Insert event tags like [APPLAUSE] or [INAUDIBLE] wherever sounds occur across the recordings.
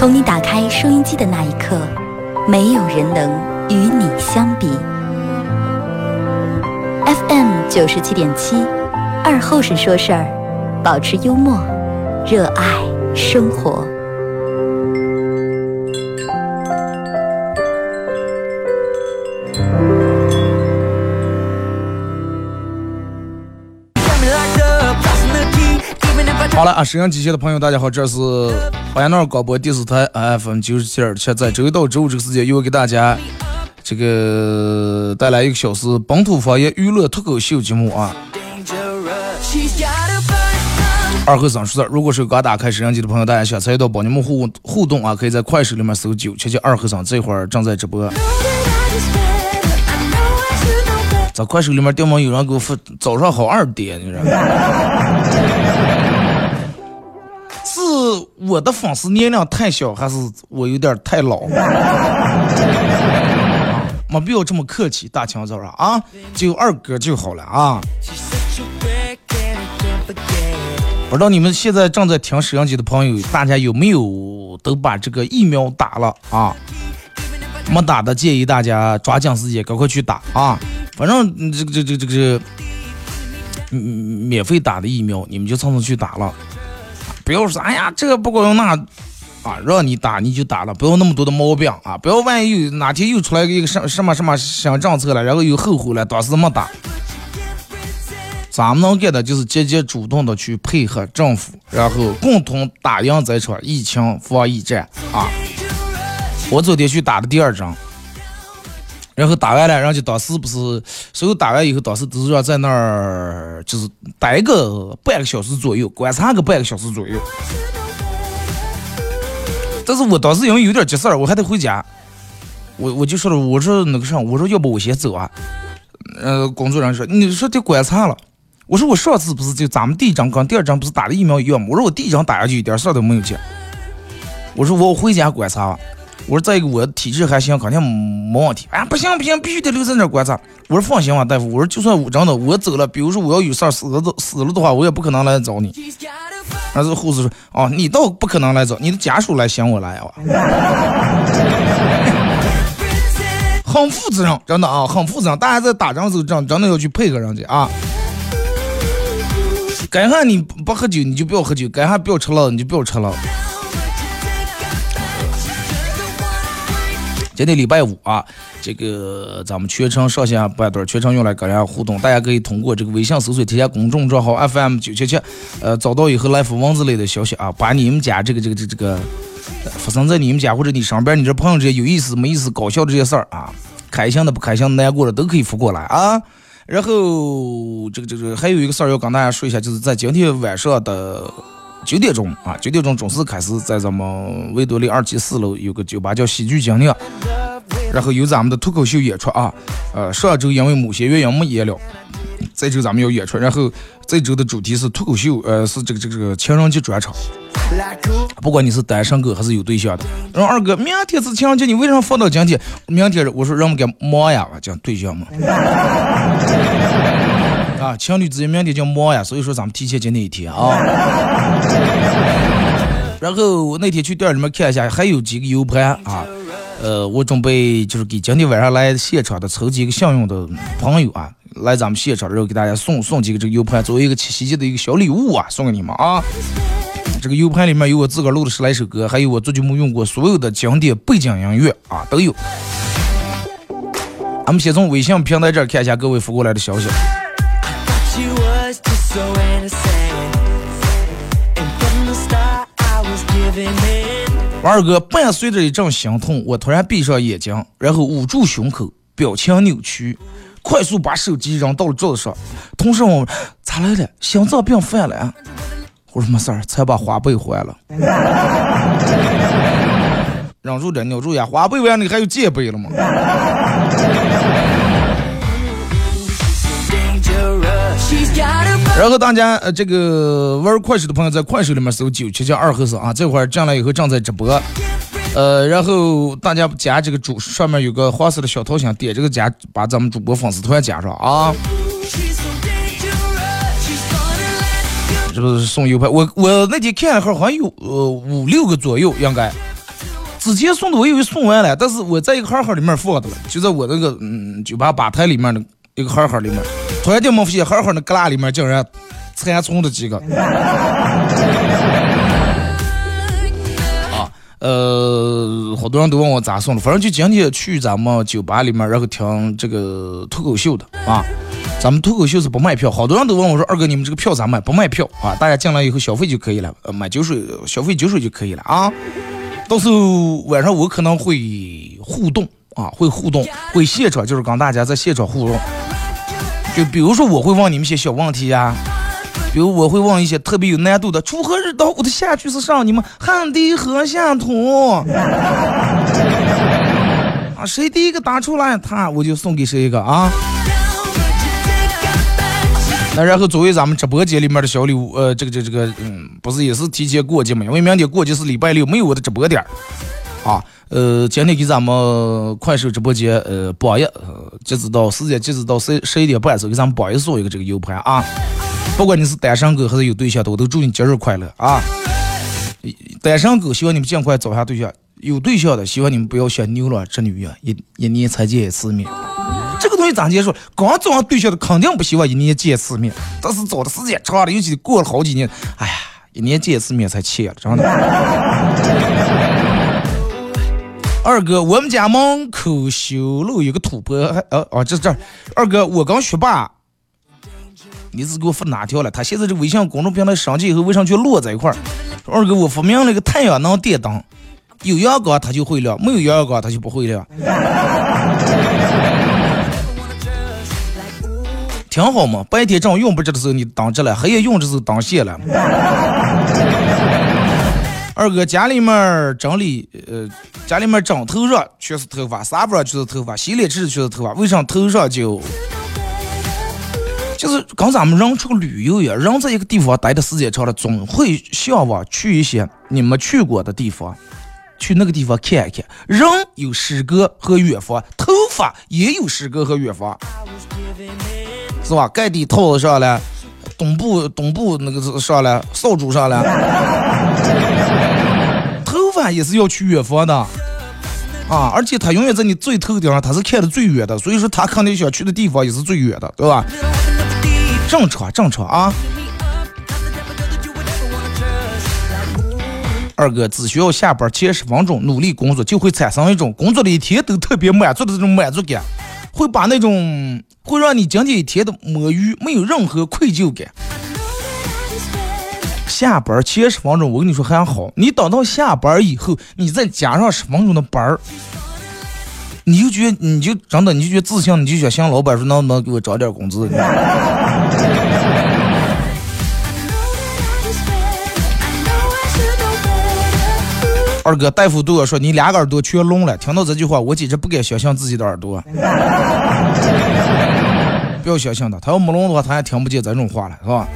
从你打开收音机的那一刻，没有人能与你相比。FM 九十七点七，二后生说事儿，保持幽默，热爱生活。好了啊，沈阳机械的朋友，大家好，这是巴彦淖尔广播电视台 FM 九十七点七，在周一到周五这个时间，又会给大家这个带来一个小时本土方言娱乐脱口秀节目啊。二和尚说事如果是刚打开摄像机的朋友，大家想参与到帮你们互互动啊，可以在快手里面搜九七七二和尚，这会儿正在直播。在快手里面，掉毛有人给我发早上好二点，你知道吗？是我的粉丝年龄太小，还是我有点太老？[LAUGHS] 没必要这么客气，大清早上啊，就二哥就好了啊。不知道你们现在正在听摄像机的朋友，大家有没有都把这个疫苗打了啊？没打的建议大家抓紧时间赶快去打啊！反正这个这这这个免费打的疫苗，你们就蹭蹭去打了。不要说，哎呀，这个不管用那，啊，让你打你就打了，不要那么多的毛病啊！不要万一有哪天又出来一个什什么什么新政策了，然后又后悔了，当时没打。咱们能干的就是积极主动的去配合政府，然后共同打赢这场疫情防疫战啊！我昨天去打的第二针，然后打完了，然后就当时不是所有打完以后，当时都是让在那儿就是待个半个小时左右，观察个半个小时左右。但是我当时因为有点急事儿，我还得回家，我我就说了，我说那个啥，我说要不我先走啊？呃，工作人员说，你说得观察了。我说我上次不是就咱们第一针跟第二针不是打的疫苗一样吗？我说我第一针打下去一点事儿都没有见。我说我回家观察。我说再一个我体质还行，肯定没问题。哎，不行不行，必须得留在那儿观察。我说放心吧，大夫。我说就算我真的我走了，比如说我要有事儿死了死了的话，我也不可能来找你。但是护士说，哦，你倒不可能来找，你的家属来想我来啊。很负责任，真的啊，很负责任。大家在打仗的时候，真真的要去配合人家啊。该喊你不喝酒，你就不要喝酒；该喊不要吃了，你就不要吃了。今天礼拜五啊，这个咱们全程上线半段，全程用来跟大家互动。大家可以通过这个微信搜索添加公众账号 FM 九七七，呃，找到以后来发文字类的消息啊，把你们家这个这个这这个发生在你们家或者你身边你这朋友这些有意思没意思、搞笑的这些事儿啊，开心的不开心的、难过的都可以发过来啊。然后这个这个还有一个事儿要跟大家说一下，就是在今天晚上的。九点钟啊，九点钟准时开始，在咱们维多利二期四楼有个酒吧叫喜剧精灵，然后有咱们的脱口秀演出啊。呃，上周因为某些原因没演了，这周咱们要演出，然后这周的主题是脱口秀，呃，是这个这个这个情人节专场。不管你是单身狗还是有对象的，然后二哥，明天是情人节，你为什么放到今天？明天我说让我们给忙呀，讲对象嘛。啊，情侣之间明天就忙呀，所以说咱们提前今天一天啊。[LAUGHS] 然后那天去店里面看一下，还有几个 U 盘啊，呃，我准备就是给今天晚上来现场的抽几个幸运的朋友啊，来咱们现场，然后给大家送送几个这个 U 盘，作为一个七夕节的一个小礼物啊，送给你们啊。这个 U 盘里面有我自个儿录的十来首歌，还有我最近没用过所有的经典背景音乐啊，都有。咱们先从微信平台这儿看一下各位发过来的消息。王二哥，伴随着一阵心痛，我突然闭上眼睛，然后捂住胸口，表情扭曲，快速把手机扔到了桌子上。同时我咋来了？心脏病犯了？我说没事儿，才把花呗还了。[LAUGHS] 忍住点，扭住呀，花呗完，你还有借呗了吗？然后大家呃，这个玩快手的朋友在快手里面搜九七七二和尚啊，这会儿进来以后正在直播，呃，然后大家加这个主上面有个黄色的小头像，点这个加，把咱们主播粉丝团加上啊。这不是送 U 盘？我我那天看一号好像有呃五六个左右，应该。之前送的我以为送完了，但是我在一个号号里面放的了，就在我那个嗯酒吧吧台里面的一个号号里面。突然间没发现号号那旮旯里面竟然残存的几个。[LAUGHS] 啊，呃，好多人都问我咋送的，反正就今天去咱们酒吧里面，然后听这个脱口秀的啊。咱们脱口秀是不卖票，好多人都问我说：“二哥，你们这个票咋卖？不卖票啊？大家进来以后消费就可以了，呃，买酒水消费酒水就可以了啊。到时候晚上我可能会互动啊，会互动，会现场就是跟大家在现场互动。就比如说我会问你们一些小问题呀，比如我会问一些特别有难度的，锄禾日当午的下句是上，你们汗滴禾下土 [LAUGHS] 啊，谁第一个答出来，他我就送给谁一个啊。那然后作为咱们直播间里面的小礼物，呃，这个这这个，嗯，不是也是提前过节嘛？因为明天过节是礼拜六，没有我的直播点，啊，呃，今天给咱们快手直播间，呃，榜一，截止到时间截止到十十一点半的时候，给咱们榜一送一个这个 U 盘啊。不管你是单身狗还是有对象的，我都祝你节日快乐啊。单身狗希望你们尽快找下对象，有对象的希望你们不要像牛郎织女一样，一一年才见一次面。这个东西咋结束？刚找上对象的肯定不希望一年见一次面，但是找的时间长了，尤其过了好几年，哎呀，一年见一次面才气了，真的。二哥，我们家门口修路有个土坡，还哦哦，这这，二哥，我刚学霸，你是给我发哪条了？他现在这微信公众平台上去以后，为啥就落在一块儿？二哥，我发明了个太阳能电灯，有阳光它就会亮，没有阳光它就不会亮。[LAUGHS] 挺好嘛，白天正用不着的时候你挡着了，黑夜用的时候挡卸了。二哥家里面整理，呃，家里面枕头上全是头发，沙发上全是头发，洗脸池全是头发，为啥头上就就是跟咱们人出去旅游一样，人在一个地方待的时间长了，总会向往去一些你没去过的地方，去那个地方看一看。人有诗歌和远方，头发也有诗歌和远方。是吧？盖底套子上了，东部东部那个上来，扫帚上来，[LAUGHS] 头发也是要去远方的啊！而且他永远在你最头顶上，他是看的最远的，所以说他肯定想去的地方也是最远的，对吧？正常正常啊！二哥只需要下班前十分钟努力工作，就会产生一种工作的一天都特别满足的这种满足感。会把那种会让你今天一天的摸鱼没有任何愧疚感。下班前十分钟，我跟你说还好，你等到下班以后，你再加上十分钟的班儿，你就觉得你就真的你就觉得自信，你就想向老板说能不能给我涨点工资。二哥，大夫对我说：“你两个耳朵全聋了。”听到这句话，我简直不敢相信自己的耳朵。[LAUGHS] 不要相信他，他要没聋的话，他也听不见这种话了，是吧？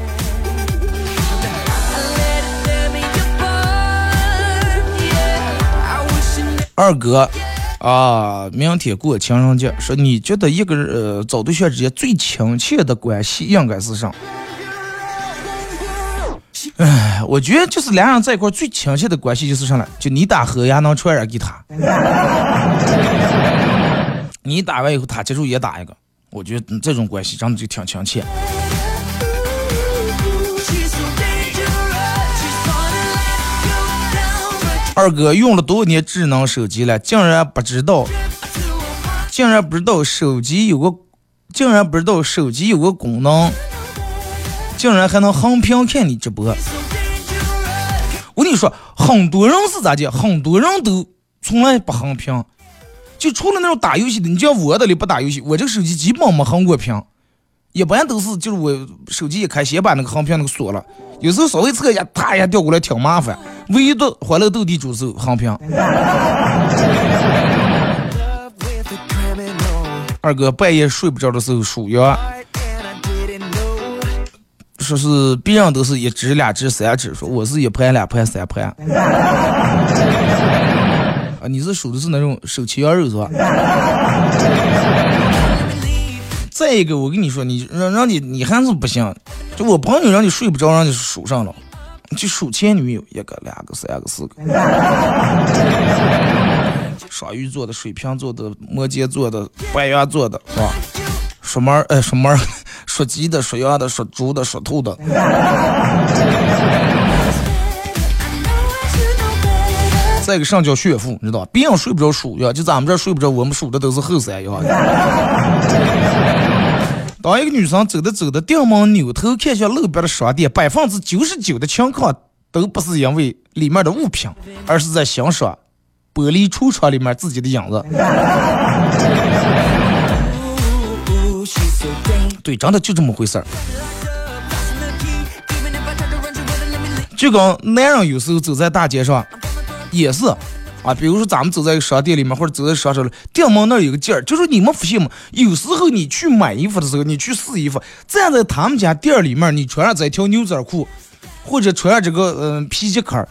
二哥，啊，明天过情人节，说你觉得一个人呃找对象之间最亲切的关系应该是啥？哎，我觉得就是两人在一块最亲切的关系就是啥呢？就你打和也能传染给他，[LAUGHS] 你打完以后他接着也打一个，我觉得这种关系真的就挺亲切。二哥用了多少年智能手机了，竟然不知道，竟然不知道手机有个，竟然不知道手机有个功能。竟然还能横屏看你直播！我跟你说，很多人是咋的？很多人都从来不横屏，就除了那种打游戏的，你叫我的里不打游戏，我这个手机基本没横过屏。一般都是就是我手机一开，先把那个横屏那个锁了。有时候稍微侧一下，啪一下掉过来挺麻烦。唯独欢乐斗地主是横屏。二哥半夜睡不着的时候数羊，说是别人都是一只、两只、三只，说我是一盘、两盘、三盘。啊，你是数的是那种手切羊肉是吧？再一个，我跟你说，你让让你你还是不行。就我朋友让你睡不着，让你数上了，就数前女友，一个、两个、三个、四个。双鱼座的、水瓶座的、摩羯座的、白羊座的，是吧？什么哎，什么属鸡的、属羊的、属猪的、属兔的。[LAUGHS] 再一个上叫炫富，你知道吧？别人睡不着数呀，就咱们这睡不着，我们数的都是后三呀。[LAUGHS] 当一个女生走着走着，掉门扭头看向路边的商店，百分之九十九的情况都不是因为里面的物品，而是在欣赏玻璃橱窗里面自己的影子。[LAUGHS] 对，真的就这么回事儿。就跟男人有时候走在大街上。也是，啊，比如说咱们走在商店里面，或者走在商场里，店门那儿有个劲儿，就是你们发现吗？有时候你去买衣服的时候，你去试衣服，站在他们家店里面，你穿上这条牛仔裤，或者穿上这个嗯皮夹克，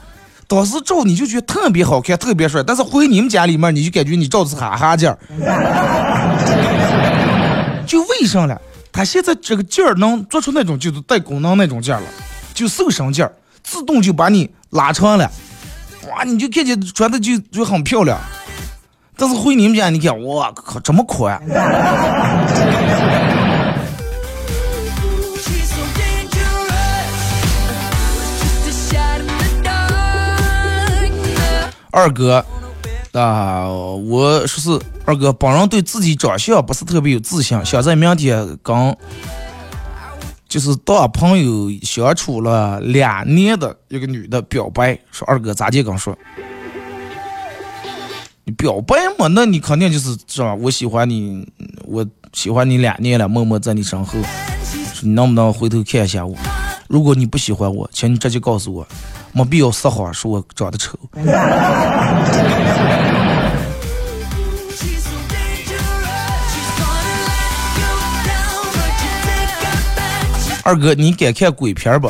当时照你就觉得特别好看，特别帅。但是回你们家里面，你就感觉你照的是哈哈劲儿。[LAUGHS] 就为啥了？他现在这个劲儿能做出那种就是带功能那种劲儿了，就瘦身劲儿，自动就把你拉长了。哇，你就看见穿的就就很漂亮，但是回你们家，你看，我靠，这么宽。[LAUGHS] 二哥，啊，我说是二哥，本人对自己长相不是特别有自信，想在明天跟。就是当朋友相处了两年的一个女的表白，说二哥咋地？刚说你表白嘛，那你肯定就是是吧？我喜欢你，我喜欢你两年了，默默在你身后，你能不能回头看一下我？如果你不喜欢我，请你直接告诉我，没必要撒谎说我长得丑。[LAUGHS] 二哥，你敢看鬼片不？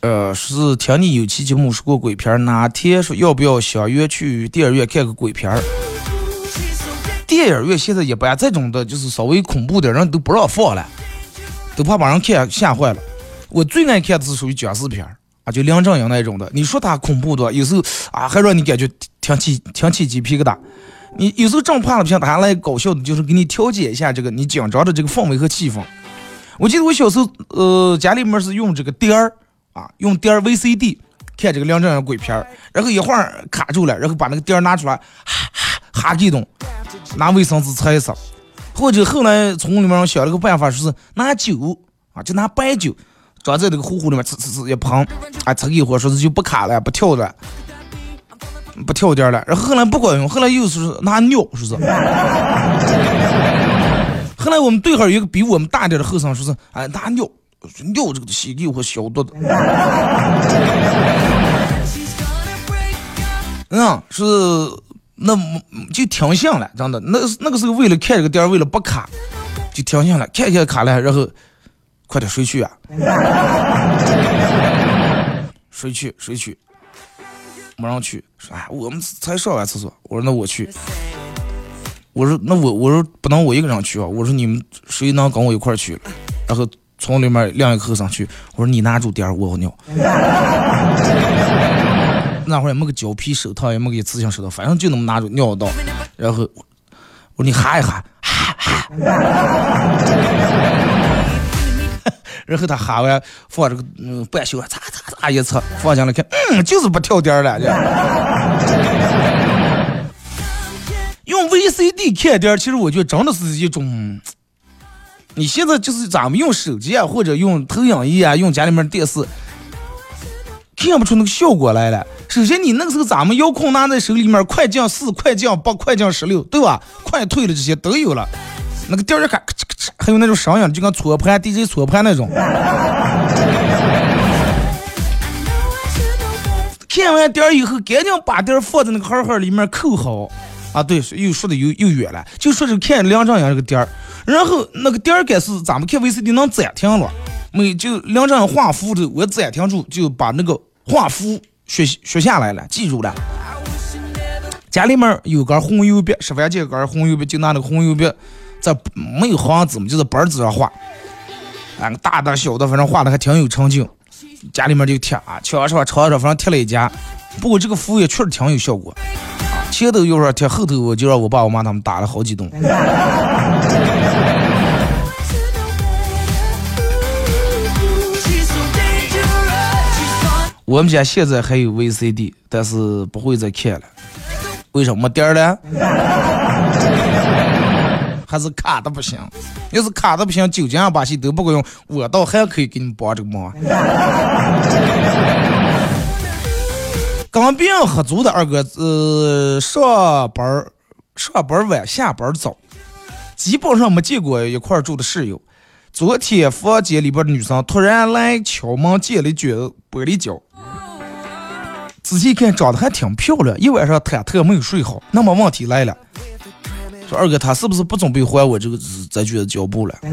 呃，是听你有期节目说过鬼片，哪天说要不要相约去电影院看个鬼片？电影院现在一般这种的，就是稍微恐怖的人都不让放了，都怕把人看吓坏了。我最爱看的是属于僵尸片啊，就梁正英那种的。你说他恐怖多，有时候啊还让你感觉挺起挺起鸡皮疙瘩。你有时候正怕了，像他来搞笑的，就是给你调节一下这个你紧张的这个氛围和气氛。我记得我小时候，呃，家里面是用这个碟儿啊，用碟儿 VCD 看这个梁正英鬼片儿，然后一会儿卡住了，然后把那个碟儿拿出来，哈哈哈给动，拿卫生纸擦一擦，或者后来从里面想了个办法，说是拿酒啊，就拿白酒装在那个壶壶里面，呲呲呲一喷，啊，擦一会儿，说是就不卡了，不跳了，不跳点了。然后后来不管用，后来又是拿尿，说是。后来我们队号有一个比我们大点的后生，说是哎拿尿尿这个西给我消毒的，[LAUGHS] 嗯，是那就停下了，真的，那那个时候为了看这个店，为了不卡，就停下了，看看卡了，然后快点睡去啊，睡去睡去，马上去，说哎我们才上完厕所，我说那我去。我说那我我说不能我一个人去啊！我说你们谁能跟我一块去？然后从里面晾一个后生去。我说你拿住点儿，我尿。那会儿也没个胶皮手套，也没个一次性手套，反正就那么拿住尿道。然后我说你哈一哈，哈哈。然后他哈完放这个嗯半袖，擦擦擦一擦，放进来看，嗯，就是不跳点儿了。[LAUGHS] 用 VCD 看电影，其实我觉得真的是一种。你现在就是咱们用手机啊，或者用投影仪啊，用家里面电视，看不出那个效果来了。首先，你那个时候咱们遥控拿在手里面，快降四、快降八、快降十六，对吧？快退了这些都有了。那个电影卡还有那种声音，就跟搓盘 DJ 搓盘那种。看完点儿以后，赶紧把点儿放在那个盒盒里面扣好。啊，对，又说的又又远了，就说是看梁正阳这个点儿，然后那个点儿该是咱们看 VCD 能暂停了，没就梁正阳画符的，我暂停住就把那个画符学学下来了，记住了。家里面有根红油笔，十番这根红油笔，就拿那个红油笔，在没有行字嘛，就在本子上画，啊，大的小的，反正画的还挺有成就。家里面就贴啊，墙上墙上反正贴了一家，不过这个服务也确实挺有效果。前头有说贴，后头我就让我爸我妈他们打了好几顿。我们家现在还有 VCD，但是不会再看了。为什么点儿了？还是卡的不行？要是卡的不行，九样把戏都不够用，我倒还可以给你帮这个忙。跟别人合租的二哥，呃，上班上班晚，下班早，基本上没见过一块住的室友。昨天房间里边的女生突然来敲门，借了一卷玻璃胶。仔细看，长得还挺漂亮，一晚上忐忑没有睡好。那么问题来了，说二哥他是不是不准备还我这个这卷胶布了？[LAUGHS]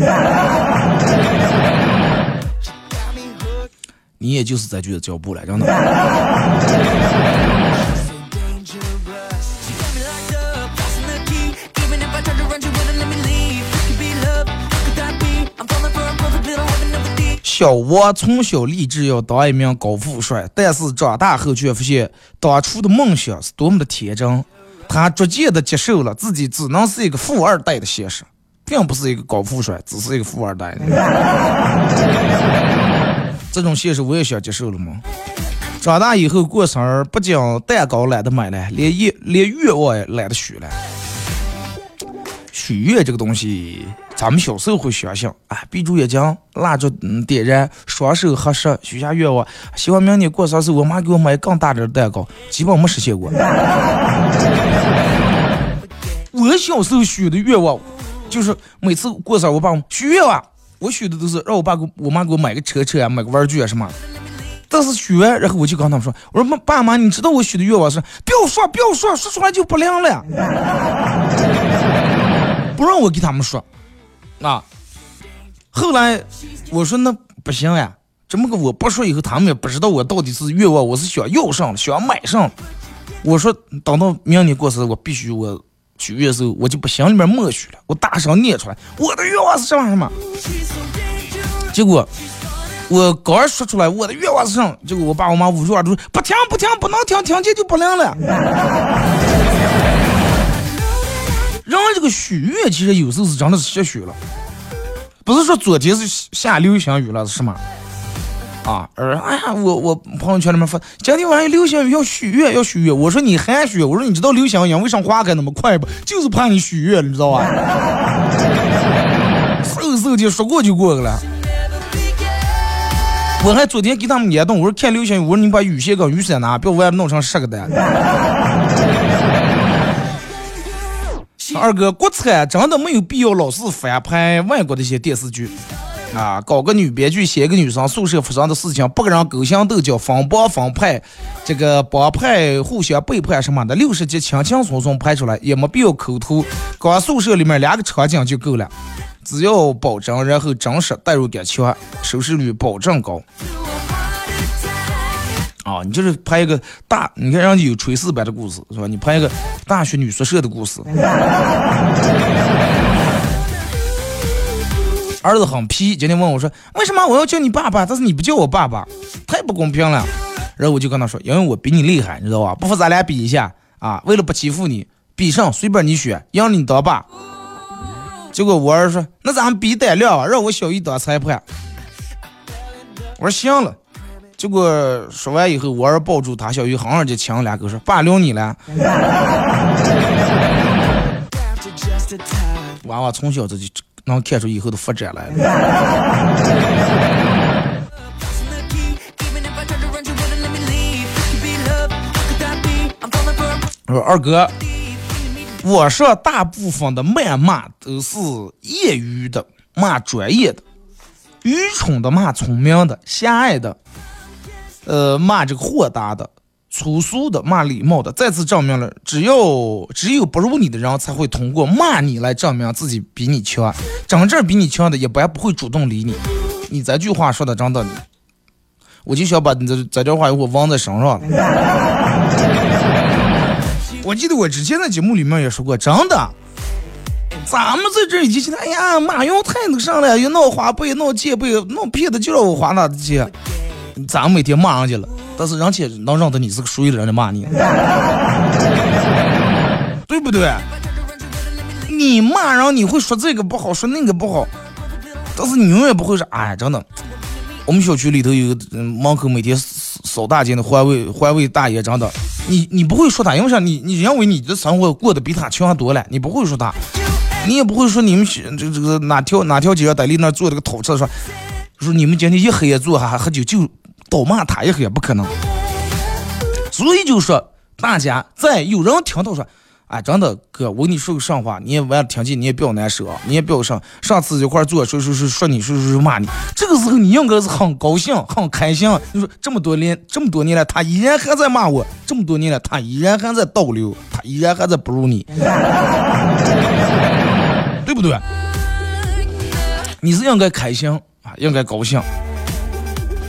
你也就是在觉得脚步了，真的。[LAUGHS] 小王从小立志要当一名高富帅，但是长大后却发现当初的梦想是多么的天真。他逐渐的接受了自己只能是一个富二代的现实，并不是一个高富帅，只是一个富二代。这种现实我也想接受了吗？长大以后过生日，不仅蛋糕懒得买了，连愿连愿望也懒得许了。许愿这个东西，咱们小时候会想象，啊，闭住眼睛，蜡烛点燃，双手合十，许下愿望，希望明年过生日，我妈给我买更大点的蛋糕，基本没实现过。[LAUGHS] 我小时候许的愿望，就是每次过生日，我爸许愿望。我许的都是让我爸给我妈给我买个车车啊，买个玩具啊什么。但是许完，然后我就跟他们说：“我说妈爸妈，你知道我许的愿望是？不要说，不要说，说出来就不灵了。[LAUGHS] 不让我给他们说啊。后来我说那不行呀，这么个我不说以后，他们也不知道我到底是愿望，我是想要上，想买上。我说等到明年过生日，我必须我。”许愿的时候，我就不心里面默许了，我大声念出来，我的愿望是什么什么。结果我刚说出来我的愿望是什么，结果我爸我妈捂住耳朵说不听不听不能听，听见就不灵了。人这个许愿其实有时候是真的是瞎许了，不是说昨天是下流星雨了是什么？啊，而，哎呀，我我朋友圈里面发，今天晚上流星雨要许愿，要许愿。我说你还许？我说你知道流星雨为啥花开那么快不？就是怕你许愿，你知道吧？嗖嗖的说过就过去了。我还昨天给他们联动，我说看流星雨，我说你把雨鞋跟雨伞拿，不要外面弄成十个蛋。二哥，国产真的没有必要老是翻拍外国的一些电视剧。啊，搞个女编剧写一个女生宿舍发生的事情，不个人勾心斗角，分帮分派，这个帮派互相背叛什么的，六十集轻轻松松拍出来，也没必要抠图，光宿舍里面两个场景就够了，只要保证，然后真实代入感强，收视率保证高。啊，你就是拍一个大，你看人家有炊事班的故事是吧？你拍一个大学女宿舍的故事。儿子很皮，今天问我说：“为什么我要叫你爸爸，但是你不叫我爸爸？太不公平了。”然后我就跟他说：“因为我比你厉害，你知道吧？不服咱俩比一下啊！为了不欺负你，比上随便你选，让你当爸。”结果我儿子说：“那咱们比胆量，让我小姨当裁判。”我说：“行了。”结果说完以后，我儿抱住他小鱼狠狠就亲了两口，说：“爸留你了。[LAUGHS] ”娃娃从小这就。能看出以后的发展来了。我说二哥，我说大部分的谩骂都是业余的骂专业的，愚蠢的骂聪明的，狭隘的，呃，骂这个豁达的，粗俗的，骂礼貌的。再次证明了，只有只有不如你的人才会通过骂你来证明自己比你强。真正比你强的，一般不会主动理你。你这句话说的真的，我就想把你这这句话给我忘在身上了。我记得我之前在节目里面也说过，真的。咱们在这一起，哎呀，马云太那个啥了，又闹花呗，闹借呗，闹骗的，就让我花那钱。咱每天骂人家了，但是人家能认得你是个属于的人，家骂你，[LAUGHS] 对不对？你骂人，你会说这个不好，说那个不好，但是你永远不会说，哎，真的。我们小区里头有个门口每天扫大街的环卫环卫大爷，真的，你你不会说他，因为啥？你你认为你的生活过得比他强多了，你不会说他。你也不会说你们这这个哪条哪条街在里那坐这个偷车说，说你们今天一黑夜坐还还喝酒就倒骂他一黑不可能。所以就说大家在有人听到说，哎，真的哥，我跟你说个实话，你也完了听见你也不要难受啊，你也不要上上次一块坐说说说说你说说说骂你，这个时候你应该是很高兴很开心。你说这么多年这么多年了，他依然还在骂我，这么多年了，他依然还在倒流，他依然还在不如你。对不对？你是应该开心啊，应该高兴，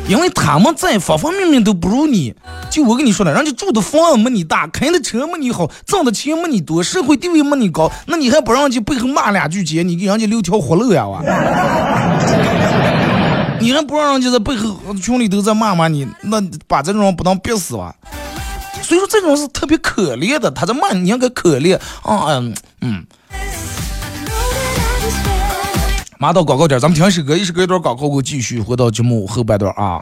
因为他们在方方面面都不如你。就我跟你说的，人家住的房子没你大，开的车没你好，挣的钱没你多，社会地位没你高，那你还不让人家背后骂两句街，你给人家留条活路呀？哇！[LAUGHS] 你还不让人家在背后群里都在骂骂你，那把这种人不当憋死吧？所以说这种是特别可怜的，他在骂你应该可怜啊，嗯嗯。马到广告点，咱们听首歌，一首歌一段广告，我继续回到节目后半段啊。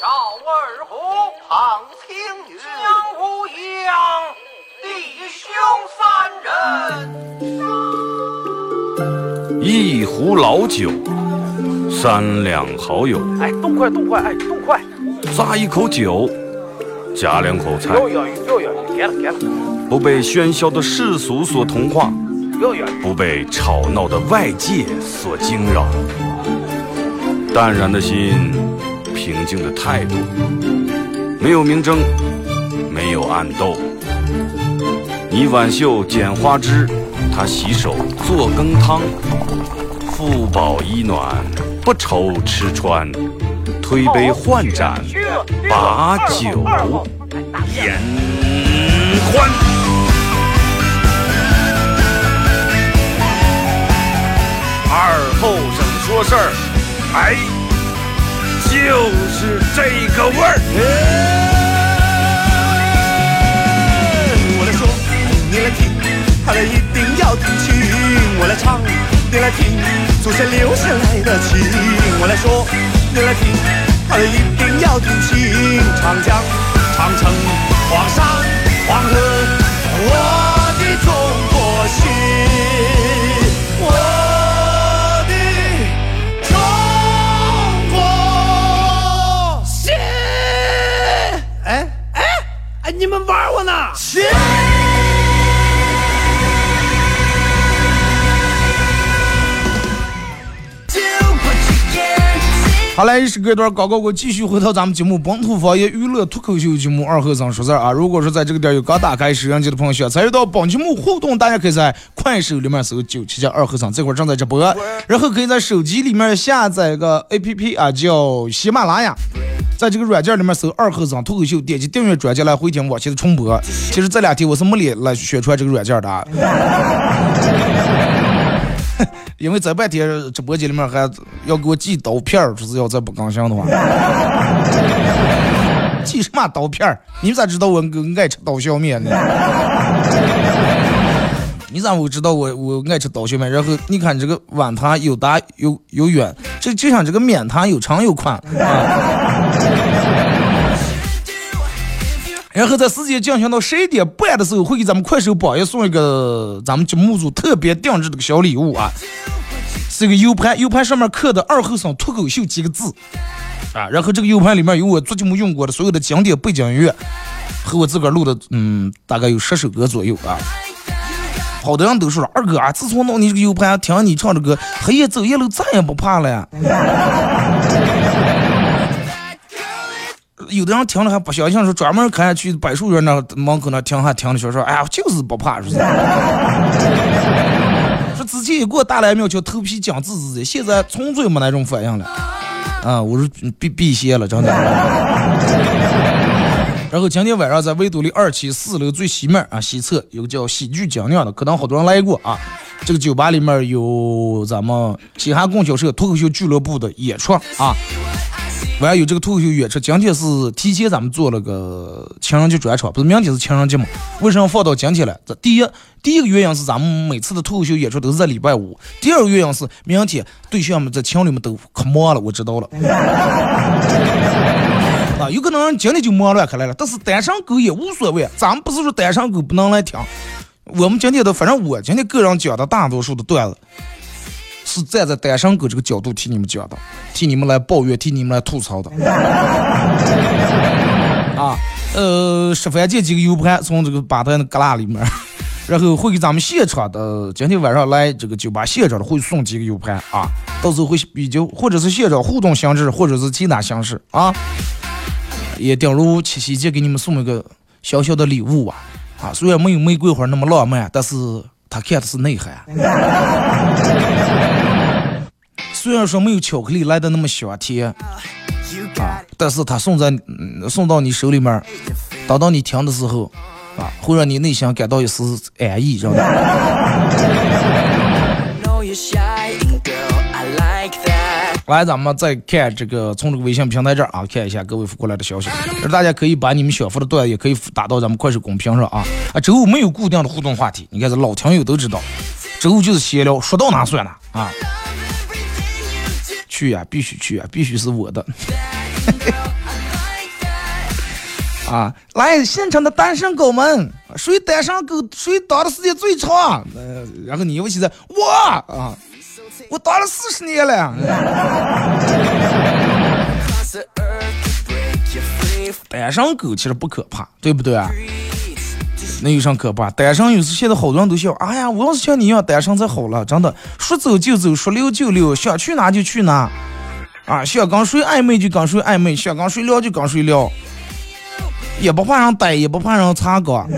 赵二虎胖青云，江无恙，弟兄三人。一壶老酒，三两好友。哎，动快动快，哎，动快！咂一口酒。加两口菜，不被喧嚣的世俗所同化，不被吵闹的外界所惊扰，淡然的心，平静的态度，没有明争，没有暗斗。你挽袖剪花枝，他洗手做羹汤，腹饱衣暖，不愁吃穿。推杯换盏，把酒言欢。二后生说事儿，哎，就是这个味儿。我来说，你来听，他们一定要听清。我来唱，你来听，祖先留下来的情。我来说。你来听，他一定要听清。长江、长城、黄山、黄河，我的中国心，我的中国心。哎哎哎，你们玩我呢？好嘞，一首歌段广告，我继续回到咱们节目本土方言娱乐脱口秀节目二和尚说事儿啊。如果说在这个点有刚打开收音机的朋友，需要参与到本节目互动，大家可以在快手里面搜九七七二和尚，这会儿正在直播，[LAUGHS] 然后可以在手机里面下载个 A P P 啊，叫喜马拉雅，在这个软件里面搜二和尚脱口秀，点击订阅专辑来回听往期的重播。其实这两天我是没脸来宣传这个软件的。啊。[LAUGHS] 因为这半天直播间里面还要给我寄刀片儿，就是要再不更新的话，[LAUGHS] 寄什么刀片儿？你咋知道我爱吃刀削面呢？[LAUGHS] 你咋会知道我我爱吃刀削面？然后你看这个碗盘有大有有圆，这就像这个面汤有长有宽啊。然后在时间进行到十一点半的时候，会给咱们快手榜一送一个咱们节目组特别定制的个小礼物啊，是一个 U 盘，U 盘上面刻的“二后生脱口秀”几个字啊，然后这个 U 盘里面有我做节目用过的所有的经典背景音乐，和我自个儿录的，嗯，大概有十首歌左右啊。好多人都说了，二哥啊，自从弄你这个 U 盘，听你唱这歌，黑夜走夜路再也不怕了。有的人听了还不相信，说专门开去柏树园那门口那听还听的说说，哎呀，就是不怕，说是。[LAUGHS] 说之前一过大来庙就，头皮僵滋滋的，现在纯粹没那种反应了。啊，我说避避邪了，真的。[LAUGHS] 然后今天晚上在维多利二期四楼最西面啊西侧有个叫喜剧精酿的，可能好多人来过啊。这个酒吧里面有咱们西汉供销社脱口秀俱乐部的演出啊，完有这个脱口秀演出。今天是提前咱们做了个情人节专场，不是明天是情人节吗？为什么放到今天了？这第一第一个原因是咱们每次的脱口秀演出都是在礼拜五，第二个原因是明天对象们在情侣们都可忙了，我知道了。啊，有可能今天就忙乱开来了，但是单身狗也无所谓，咱们不是说单身狗不能来听。我们今天的，反正我今天个人讲的大多数的段子，是站在单身狗这个角度替你们讲的，替你们来抱怨，替你们来吐槽的。[LAUGHS] 啊，呃，十番借几个 U 盘从这个吧台的旮旯里面，然后会给咱们现场的今天晚上来这个酒吧现场的会送几个 U 盘啊，到时候会比较或者是现场互动形式，或者是其他形式啊，也顶如七夕节给你们送一个小小的礼物啊。啊，虽然没有玫瑰花那么浪漫，但是他看的是内涵。[LAUGHS] 虽然说没有巧克力来的那么香甜，啊，但是它送在送到你手里面，等到你听的时候，啊，会让你内心感到一丝安逸，知道吧？[LAUGHS] 来，咱们再看这个，从这个微信平台这儿啊，看一下各位发过来的消息。大家可以把你们想发的段也可以打到咱们快手公屏上啊。啊，周五没有固定的互动话题，你看这老听友都知道，周五就是闲聊，说到哪算哪啊。去呀，必须去呀，必须是我的。[LAUGHS] 啊，来现场的单身狗们，谁单身狗谁打的时间最长？呃，然后你尤其在我啊。我打了四十年了。[LAUGHS] 单身狗其实不可怕，对不对啊？那有啥可怕？单身有时现在好多人都笑，哎呀，我要是像你一样单身才好了，真的，说走就走，说溜就溜，想去哪就去哪，啊，想跟谁暧昧就跟谁暧昧，想跟谁聊就跟谁聊，也不怕人逮，也不怕人查岗，[LAUGHS]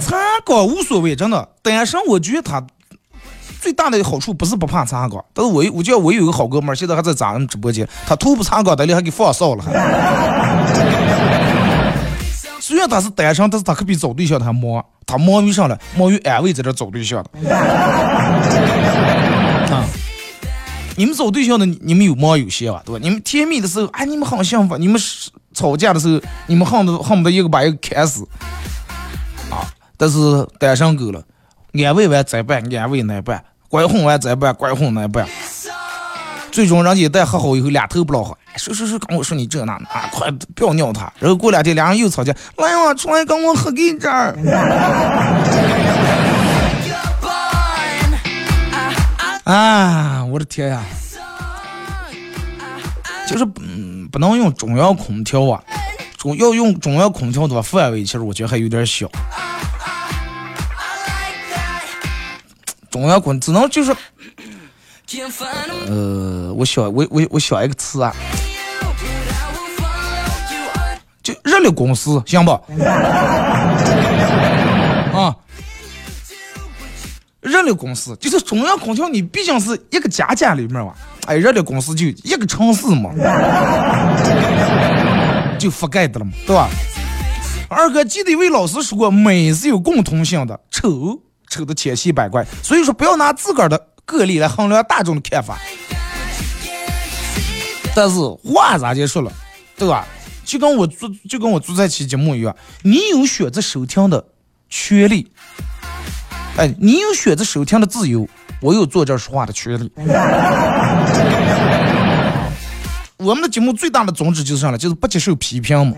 查岗无所谓，真的，单身我觉得他。最大的好处不是不怕查岗，但是我我叫我有个好哥们儿，现在还在咱们直播间，他突不查岗，得里还给放哨了。还虽然他是单身，但是他可比找对象他还忙，他忙于上了，忙于安慰在这找对象的。[LAUGHS] 啊，你们找对象的，你们有忙有闲吧？对吧？你们甜蜜的时候，哎，你们好幸福；你们吵架的时候，你们恨不得恨不得一个把一个砍死。啊，但是单身狗了，安慰完再办，安慰难办。拐哄完再办，拐哄难办，最终人家一旦和好以后，两头不老好。说说说，跟我说你这那啊，快不要尿他。然后过两天，两人又吵架，来呀，出来跟我喝给这儿。[LAUGHS] 啊，我的天呀！就是嗯，不能用中央空调啊，中要用中央空调的话，范围其实我觉得还有点小。中央空只能就是，呃，我想我我我想一个词啊，就热力公司行不？[LAUGHS] 啊，热力公司就是中央空调，你毕竟是一个家家里面嘛，哎，热力公司就一个城市嘛，[LAUGHS] 就覆盖的了嘛，对吧？二哥记得一位老师说过，美是有共通性的，丑。丑的千奇百怪，所以说不要拿自个儿的个例来衡量大众的看法。但是话咋就说了，对吧？就跟我做就跟我做这期节目一样，你有选择收听的权利，哎，你有选择收听的自由，我有坐这说话的权利。[LAUGHS] 我们的节目最大的宗旨就是啥呢？就是不接受批评嘛，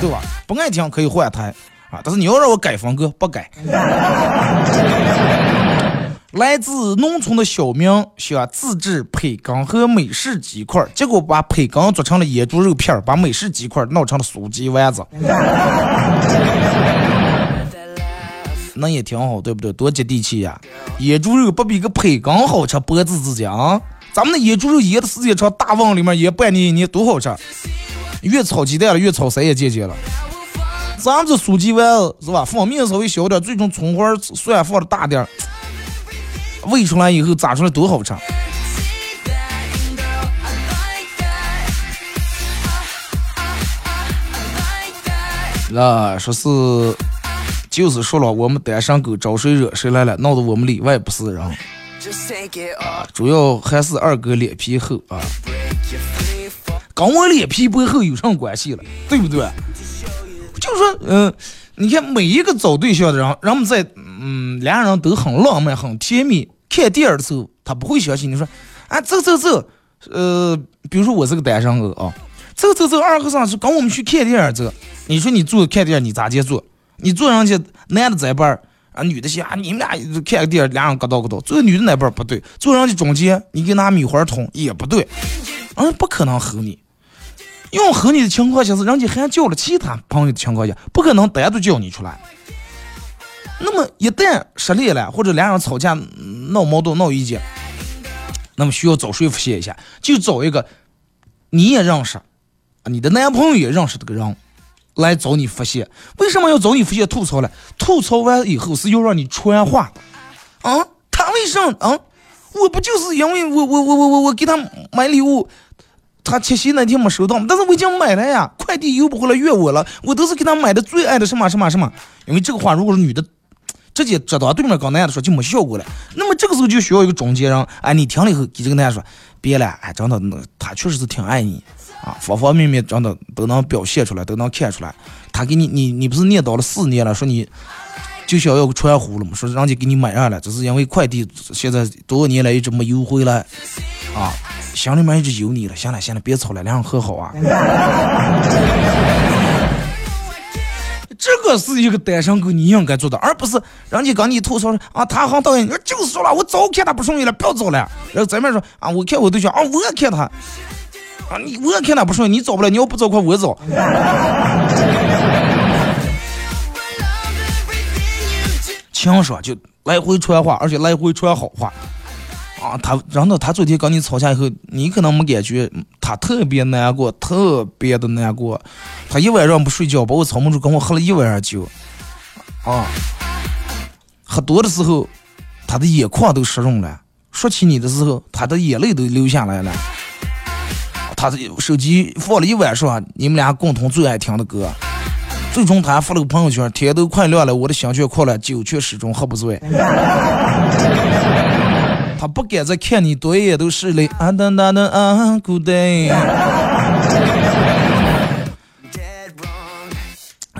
对吧？不爱听可以换台。啊！但是你要让我改风格，不改。来自农村的小明想自制培根和美式鸡块，结果把培根做成了野猪肉片，把美式鸡块弄成了酥鸡丸子。那也挺好，对不对？多接地气呀！野猪肉不比个培根好吃，脖子之间啊！咱们的野猪肉腌的时间长，大瓮里面腌半年一年多好吃，越炒鸡蛋了，越炒三也姐姐了。咱们这酥鸡丸子是吧？放面稍微小点，最终葱花蒜放的大点儿，煨出来以后炸出来多好吃。那说是，就是说了，我们单身狗招谁惹谁来了，闹得我们里外不是人。啊，主要还是二哥脸皮厚啊，跟我脸皮不厚有什么关系了，对不对？就说，嗯，你看每一个找对象的人，人们在，嗯，两人都很浪漫、很甜蜜。看电影的时候，他不会相信你说，啊，走走走，呃，比如说我是个单身狗啊，走走走，二和尚是跟我们去看电影走。你说你坐看电影，你咋接坐？你坐上去，男的在边啊，女的先啊，你们俩看个电影，俩人搁到搁到，坐女的那边不对，坐上去中间，你给拿米花捅也不对，嗯，不可能吼你。用和你的情况下是人家还叫了其他朋友的情况下，不可能单独叫你出来。那么一旦失恋了，或者两人吵架闹矛盾闹意见，那么需要找谁发泄一下？就找一个你也认识，你的男朋友也认识这个人来找你发泄。为什么要找你发泄吐槽呢？吐槽完以后是要让你传话的啊！他为什么啊？我不就是因为我我我我我给他买礼物。他七夕那天没收到，但是我已经买了呀，快递邮不回来怨我了。我都是给他买的最爱的什么什么什么。因为这个话，如果是女的直接知道对面跟男的说，就没效果了。那么这个时候就需要一个中间人，哎，你听了以后给这个男的说，别了，哎，真的，他确实是挺爱你啊，方方面面真的都能表现出来，都能看出来。他给你，你你不是念叨了四年了，说你就想要个传呼了嘛？说人家给你买上了，只是因为快递现在多少年来一直没邮回来啊。心里面一直有你了，行了行了，别吵了，两人和好啊。[LAUGHS] 这个是一个单身狗你应该做的，而不是人家跟你吐槽说啊，他好讨厌，你就是说了，我早看他不顺眼了，不要找了。然后咱们说啊，我看我对象啊，我也看他啊，你我也看他不顺眼，你找不了，你要不找快我找。听说就来回传话，而且来回传好话。啊，他，然后他昨天跟你吵架以后，你可能没感觉，他特别难过，特别的难过，他一晚上不睡觉，把我吵蒙住，跟我喝了一晚上酒，啊，喝多的时候，他的眼眶都湿润了，说起你的时候，他的眼泪都流下来了，他的手机放了一晚上你们俩共同最爱听的歌，最终他发了个朋友圈，天都快亮了，我的心却哭了，酒却始终喝不醉。他不敢再看你多一眼都是泪，啊哒哒哒啊，Good day，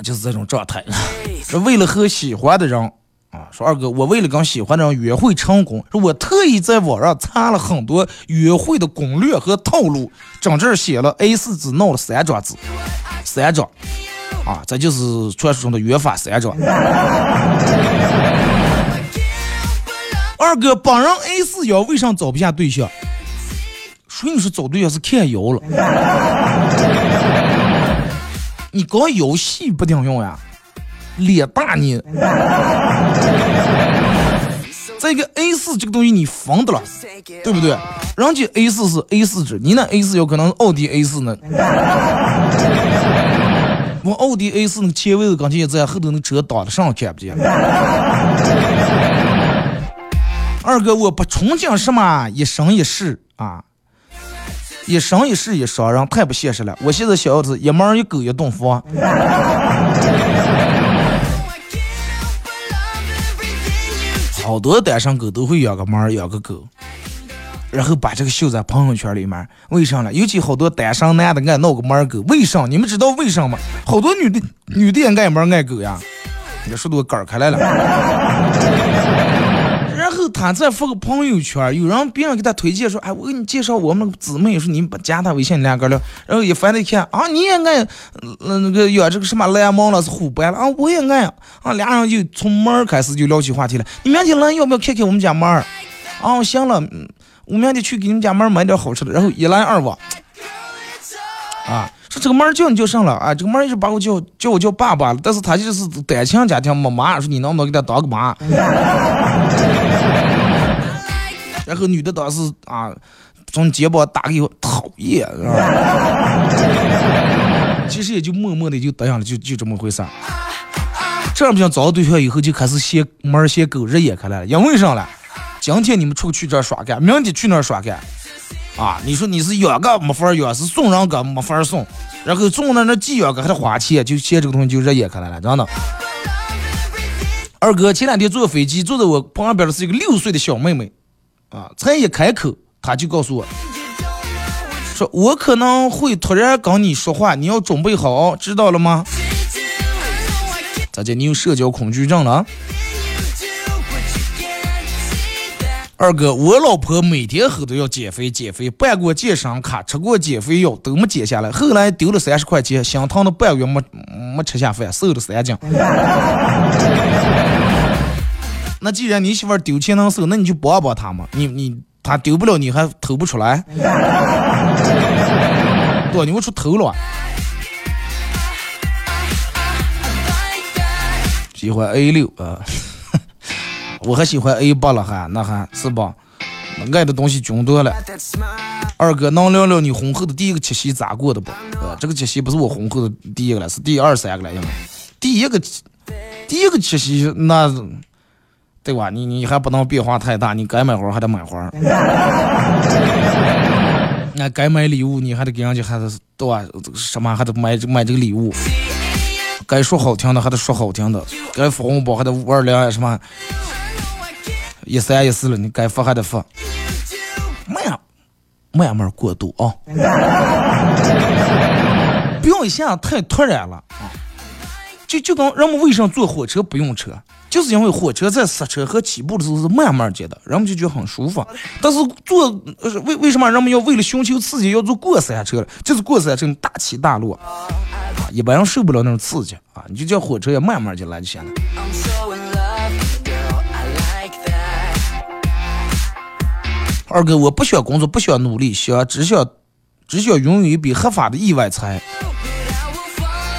就是这种状态。说为了和喜欢的人啊，说二哥，我为了跟喜欢的人约会成功，说我特意在网上查了很多约会的攻略和套路，整这写了 A 四纸弄了三张纸，三张，啊，这就是传说中的约法三章。二哥，本人 A 四腰，为啥找不下对象？所以说找对象是看腰了。你光游戏不顶用呀，脸大你。再一个 A 四这个东西你防的了，对不对？人家 A 四是 A 四纸，你那 A 四有可能是奥迪 A 四呢。我奥迪 A 四那个前位子刚才也在，后头那车挡的上看不见。[LAUGHS] 二哥，我不憧憬什么一生一世啊，一生一世一双人太不现实了。我现在想要是一猫一狗一栋房。[LAUGHS] 好多单身狗都会养个猫养个狗，然后把这个秀在朋友圈里面。为啥呢？尤其好多单身男的爱闹个猫儿狗，为啥？你们知道为什么吗？好多女的女的也爱猫爱狗呀。你说都干开来了。[LAUGHS] 然后他再发个朋友圈，有人别人给他推荐说，哎，我给你介绍我们姊妹，说你加他微信你俩个聊，然后一翻一看，啊，你也爱，嗯，那个养这个什么蓝猫了，是虎斑了，啊，我也爱，啊，俩人就从猫儿开始就聊起话题了。你明天来要不要看看我们家猫儿？啊，行了，嗯，我明天去给你们家门买点好吃的。然后一来二往，啊，说这个门叫你叫上了，啊，这个门儿一直把我叫叫我叫爸爸了，但是他就是单亲家庭没妈，说你能不能给他当个妈？[LAUGHS] 然后女的当时啊，从肩膀打给我，讨厌，是吧？其实也就默默的就答应了，就就这么回事儿。这样不行，找到对象以后就开始嫌门儿嫌狗，日眼开来了。因为啥了？今天你们出去这耍干，明天去那耍干，啊，你说你是养个没法养，是送人个没法送，然后送那那寄养个还得花钱，就嫌这个东西就日眼开来了，真的。二哥前两天坐飞机，坐在我旁边的是一个六岁的小妹妹。啊！才一开口，他就告诉我，说我可能会突然跟你说话，你要准备好，知道了吗？咋的？你有社交恐惧症了？二哥，我老婆每天吼都要减肥，减肥，办过健身卡，吃过减肥药，都没减下来。后来丢了三十块钱，心疼了半个月，没没吃下饭，瘦了三斤。[LAUGHS] 那既然你媳妇丢钱能瘦，那你就帮帮她嘛。你你她丢不了，你还偷不出来？[LAUGHS] 多牛出头了。喜欢 A 六啊，我还喜欢 A 八了，还那还是吧？爱的东西均多了。二哥能聊聊你婚后的第一个七夕咋过的不？呃，这个七夕不是我婚后的第一个了，是第二三个了，应该。第一个第一个七夕那。对吧？你你还不能变化太大，你该买花还得买花。[LAUGHS] 那该买礼物，你还得给人家还是对吧？什么还得买买这个礼物。该说好听的还得说好听的，该发红包还得五二零什么一三一四了，你该发还得发。慢慢慢过渡啊，不要一下太突然了啊！就就跟人们为什么坐火车不用车？就是因为火车在刹车和起步的时候是慢慢接的，人们就觉得很舒服。但是坐为为什么人们要为了寻求刺激要坐过山车？就是过山车大起大落，啊一般人受不了那种刺激啊！你就叫火车也慢慢进来就行了。二哥，我不需要工作，不需要努力，想只想只想拥有一笔合法的意外财，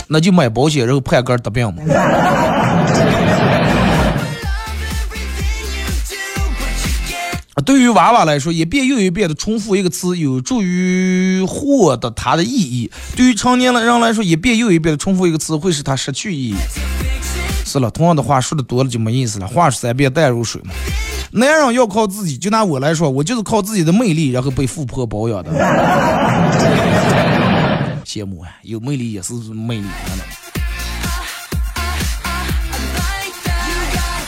那就买保险，然后判个得病嘛。[LAUGHS] 对于娃娃来说，一遍又一遍的重复一个词，有助于获得它的意义；对于成年人来说，一遍又一遍的重复一个词，会使它失去意义。是了，同样的话说的多了就没意思了，话说三遍淡如水嘛。男人要靠自己，就拿我来说，我就是靠自己的魅力，然后被富婆包养的。[LAUGHS] 羡慕啊，有魅力也是魅力。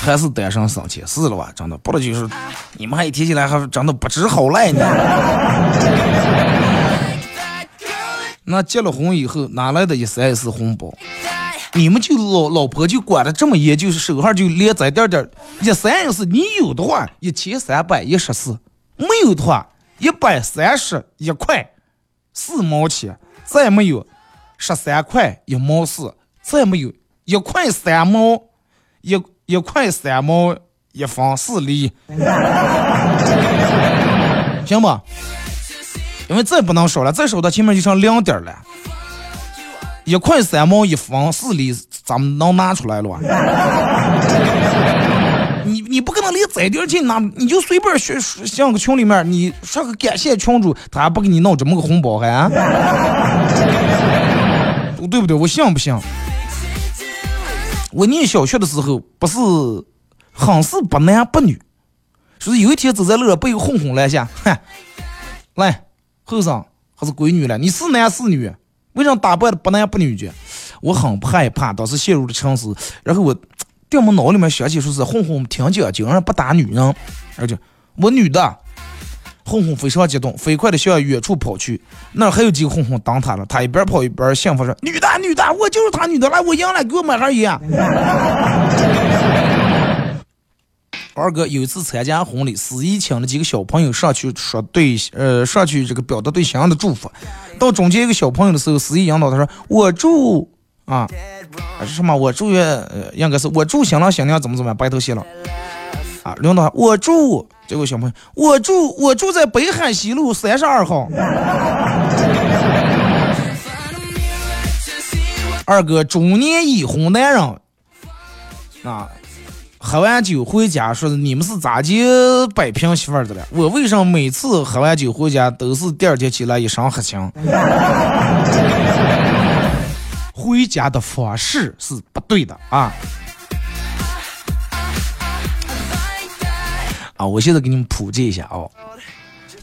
还是单身省钱是了吧？真的，不然就是你们还一提起来还真的不知好赖呢。[LAUGHS] 那结了婚以后哪来的一三一四红包？你们就老老婆就管的这么严，就是手上就连在点点一三一四，你有的话一千三百一十四，没有的话一百三十一块四毛钱，再没有十三块一毛四，再没有一块三毛一。一块三毛一分四厘，行吧？因为再不能少了，再少到前面就剩两点了。一块三毛一分四厘，咱们能拿出来了吧？[LAUGHS] 你你不可能连这点钱拿，你就随便选像个群里面，你说个感谢群主，他还不给你弄这么个红包还？[LAUGHS] 对不对？我信不信？我念小学的时候，不是很是不男不女，说是有一天走在路上被个哄哄拦下，哼，来后生还是闺女了，你是男是女？为什么打扮的不男不女的？我很害怕，当时陷入了沉思，然后我 [TSK] 掉我脑里面想起说是红红听见，竟然不打女人，而且我女的。红红非常激动，飞快的向远处跑去。那还有几个红红挡他了。他一边跑一边幸福说：“女的，女的，我就是他女的，来，我赢了，给我买盒烟。” [LAUGHS] 二哥有一次参加婚礼，司仪请了几个小朋友上去说对，呃，上去这个表达对新娘的祝福。到中间一个小朋友的时候，司仪引导他说：“我祝啊，是什么？我祝愿，呃，应该是我祝新郎新娘怎么怎么样，白头偕老。”啊，领导，我住这个小朋友，我住我住在北海西路三十二号。[LAUGHS] 二哥中年已婚男人，啊，喝完酒回家说你们是咋就摆平媳妇儿的了？我为什么每次喝完酒回家都是第二天起来一身黑青？[LAUGHS] 回家的方式是不对的啊！啊，我现在给你们普及一下哦，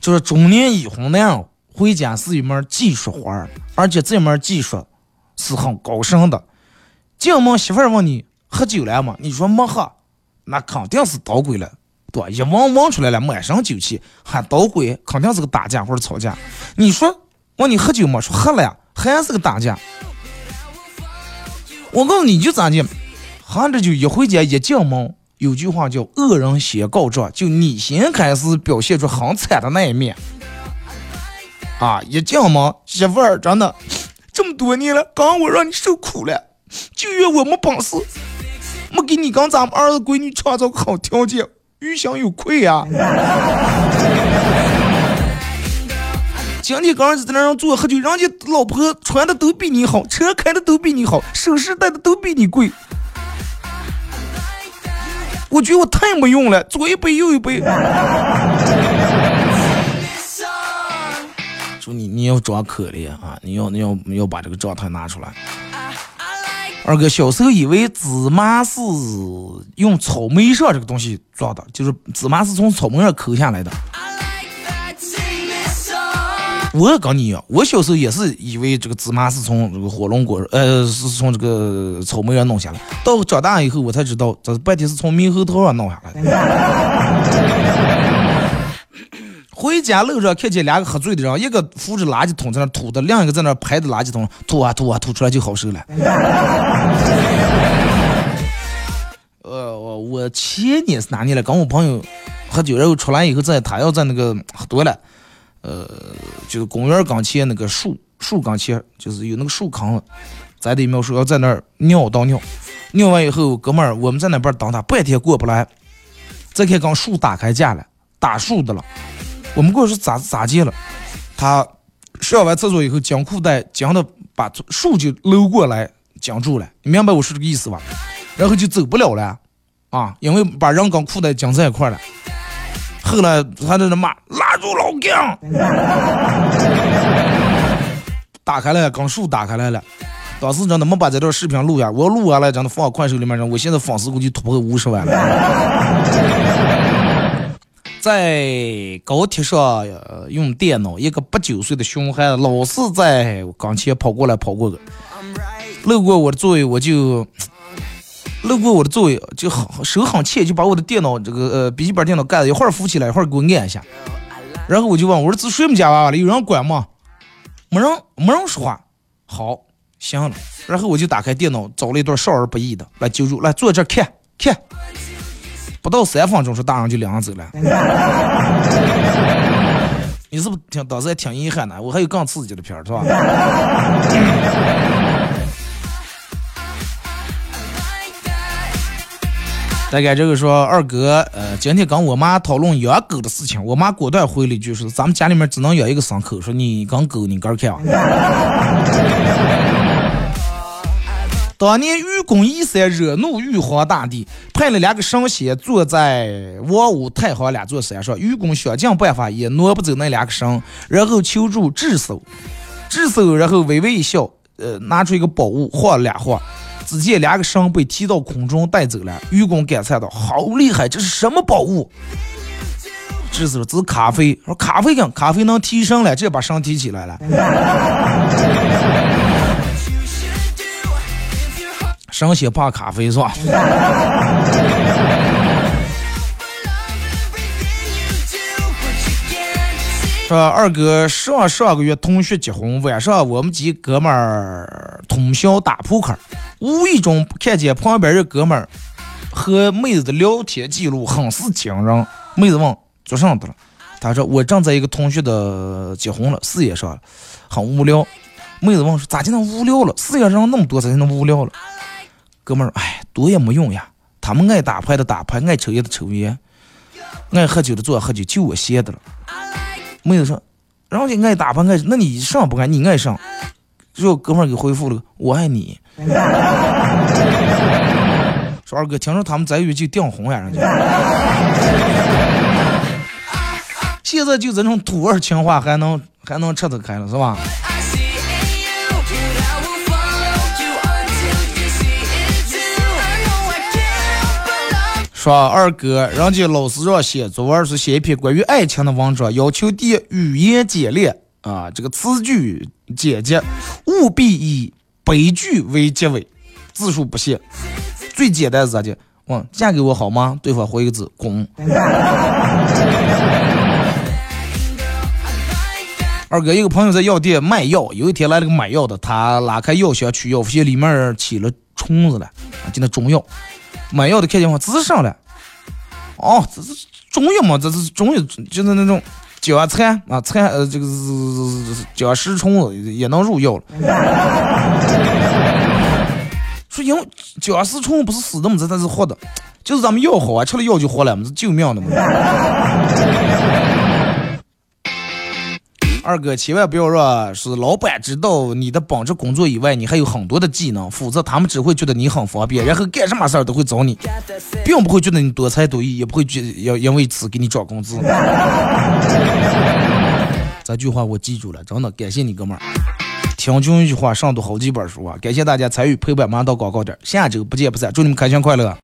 就是中年已婚男人回家是一门技术活儿，而且这门技术是很高深的。进门媳妇儿问你喝酒了吗？你说没喝，那肯定是捣鬼了，对？一闻闻出来了，满身酒气，还捣鬼，肯定是个打架或者吵架。你说问你喝酒吗？说喝了呀，还是个打架。我告诉你就咋的，喝着酒一回家一进门。有句话叫“恶人先告状”，就你先开始表现出很惨的那一面啊！一进门，媳妇儿真的 [LAUGHS] 这么多年了，刚我让你受苦了，就怨我没本事，没给你跟咱们儿子闺女创造个好条件，于心有愧呀！今天刚在那儿坐喝酒，人家老婆穿的都比你好，车开的都比你好，首饰戴的都比你贵。我觉得我太没用了，左一杯右一杯。说你你要装可怜啊，你要你要要把这个状态拿出来。二哥小时候以为芝麻是用草莓上这个东西做的，就是芝麻是从草莓上抠下来的。我也跟你一样，我小时候也是以为这个芝麻是从这个火龙果，呃，是从这个草莓上弄下来。到长大以后，我才知道，这半天是从猕猴桃上弄下来的。[LAUGHS] 回家路上看见两个喝醉的人，一个扶着垃圾桶在那吐的，另一个在那拍的垃圾桶，吐啊吐啊吐出来就好受了。呃，我我前年是哪年了？跟我朋友喝酒，然后出来以后，在他要在那个喝多了。呃，就是公园跟前那个树树跟前，就是有那个树坑，咱得描述要在那儿尿倒尿，尿完以后，哥们儿我们在那边等他，半天过不来，再看刚树打开架了，打树的了，我们过去咋咋接了？他上完厕所以后，将裤带将的把树就搂过来将住了，你明白我说这个意思吧？然后就走不了了，啊，因为把人跟裤带将在一块了。后来他在那骂拉住老姜，[LAUGHS] 打开了，刚树打开来了。当时真的没把这段视频录下，我录下来真的放快手里面，我现在粉丝估计突破五十万了。在高铁上用电脑，一个八九岁的熊孩子老是在跟前跑过来跑过去，路过我的座位我就。路过我的座位，就手很欠，就把我的电脑这个呃笔记本电脑盖子一会儿扶起来，一会儿给我按一下。然后我就问我说：“这睡我们家娃娃了，有人管吗？”没人，没人说话。好，行了。然后我就打开电脑，找了一段少儿不宜的来揪住，来坐这看看。不到三分钟，说大人就领人走了。你是不是挺当时还挺遗憾的？我还有更刺激的片儿，是吧？大概这个说二哥，呃，今天跟我妈讨论养狗的事情，我妈果断回了一句说：“咱们家里面只能养一个牲口，说你跟狗你个看。”当年愚公移山惹怒玉皇大帝，派了两个神仙坐在王屋太行两座山上，愚公想尽办法也挪不走那两个神，然后求助智叟，智叟然后微微一笑，呃，拿出一个宝物晃了两晃。只见两个神被提到空中带走了。愚公感叹道：“好厉害，这是什么宝物？”这时候这是咖啡，说咖啡跟咖啡能提神了，这把神提起来了。[LAUGHS] 神仙怕咖啡是吧？[LAUGHS] 说二哥上上个月同学结婚，晚上我们几哥们儿通宵打扑克。无意中看见旁边一哥们儿和妹子的聊天记录很是惊人。妹子问做啥的了？他说我正在一个同学的结婚了，事业上了，很无聊。妹子问说咋就能无聊了？事业上那么多，咋就能无聊了？哥们儿，哎，多也没用呀。他们爱打牌的打牌，爱抽烟的抽烟，爱喝酒的做喝酒，就我闲的了。妹子说，人家爱打牌爱，那你上不爱？你爱上？最后哥们儿给回复了，我爱你。[LAUGHS] 说二哥，听说他们在一起就订婚呀，人家。现在就这种土味情话还能还能吃得开了是吧？说二哥，人家老师让写作文是写一篇关于爱情的文章，要求第一语言简练啊，这个词句简洁，务必以悲剧为结尾，字数不限。最简单是啥的？问嫁给我好吗？对方回一个字：滚。二哥，一个朋友在药店卖药，有一天来了个买药的，他拉开药箱取药，发现里面起了虫子了，就那中药。买药的看见我，这是啥了？哦，这是中药嘛？这是中药，就是那种脚菜啊，菜呃，这个是脚食虫子也能入药了。说因为脚食虫不是死的嘛，这它是活的，就是咱们药好啊，吃了药就活了嘛，是救命的嘛。二哥，千万不要让是老板知道你的本职工作以外，你还有很多的技能，否则他们只会觉得你很方便，然后干什么事儿都会找你，并不会觉得你多才多艺，也不会觉要因为此给你涨工资。[LAUGHS] 这句话我记住了，真的感谢你哥们儿。听君一句话，胜读好几本书啊！感谢大家参与陪伴，马上到广告点，下周不见不散，祝你们开心快乐。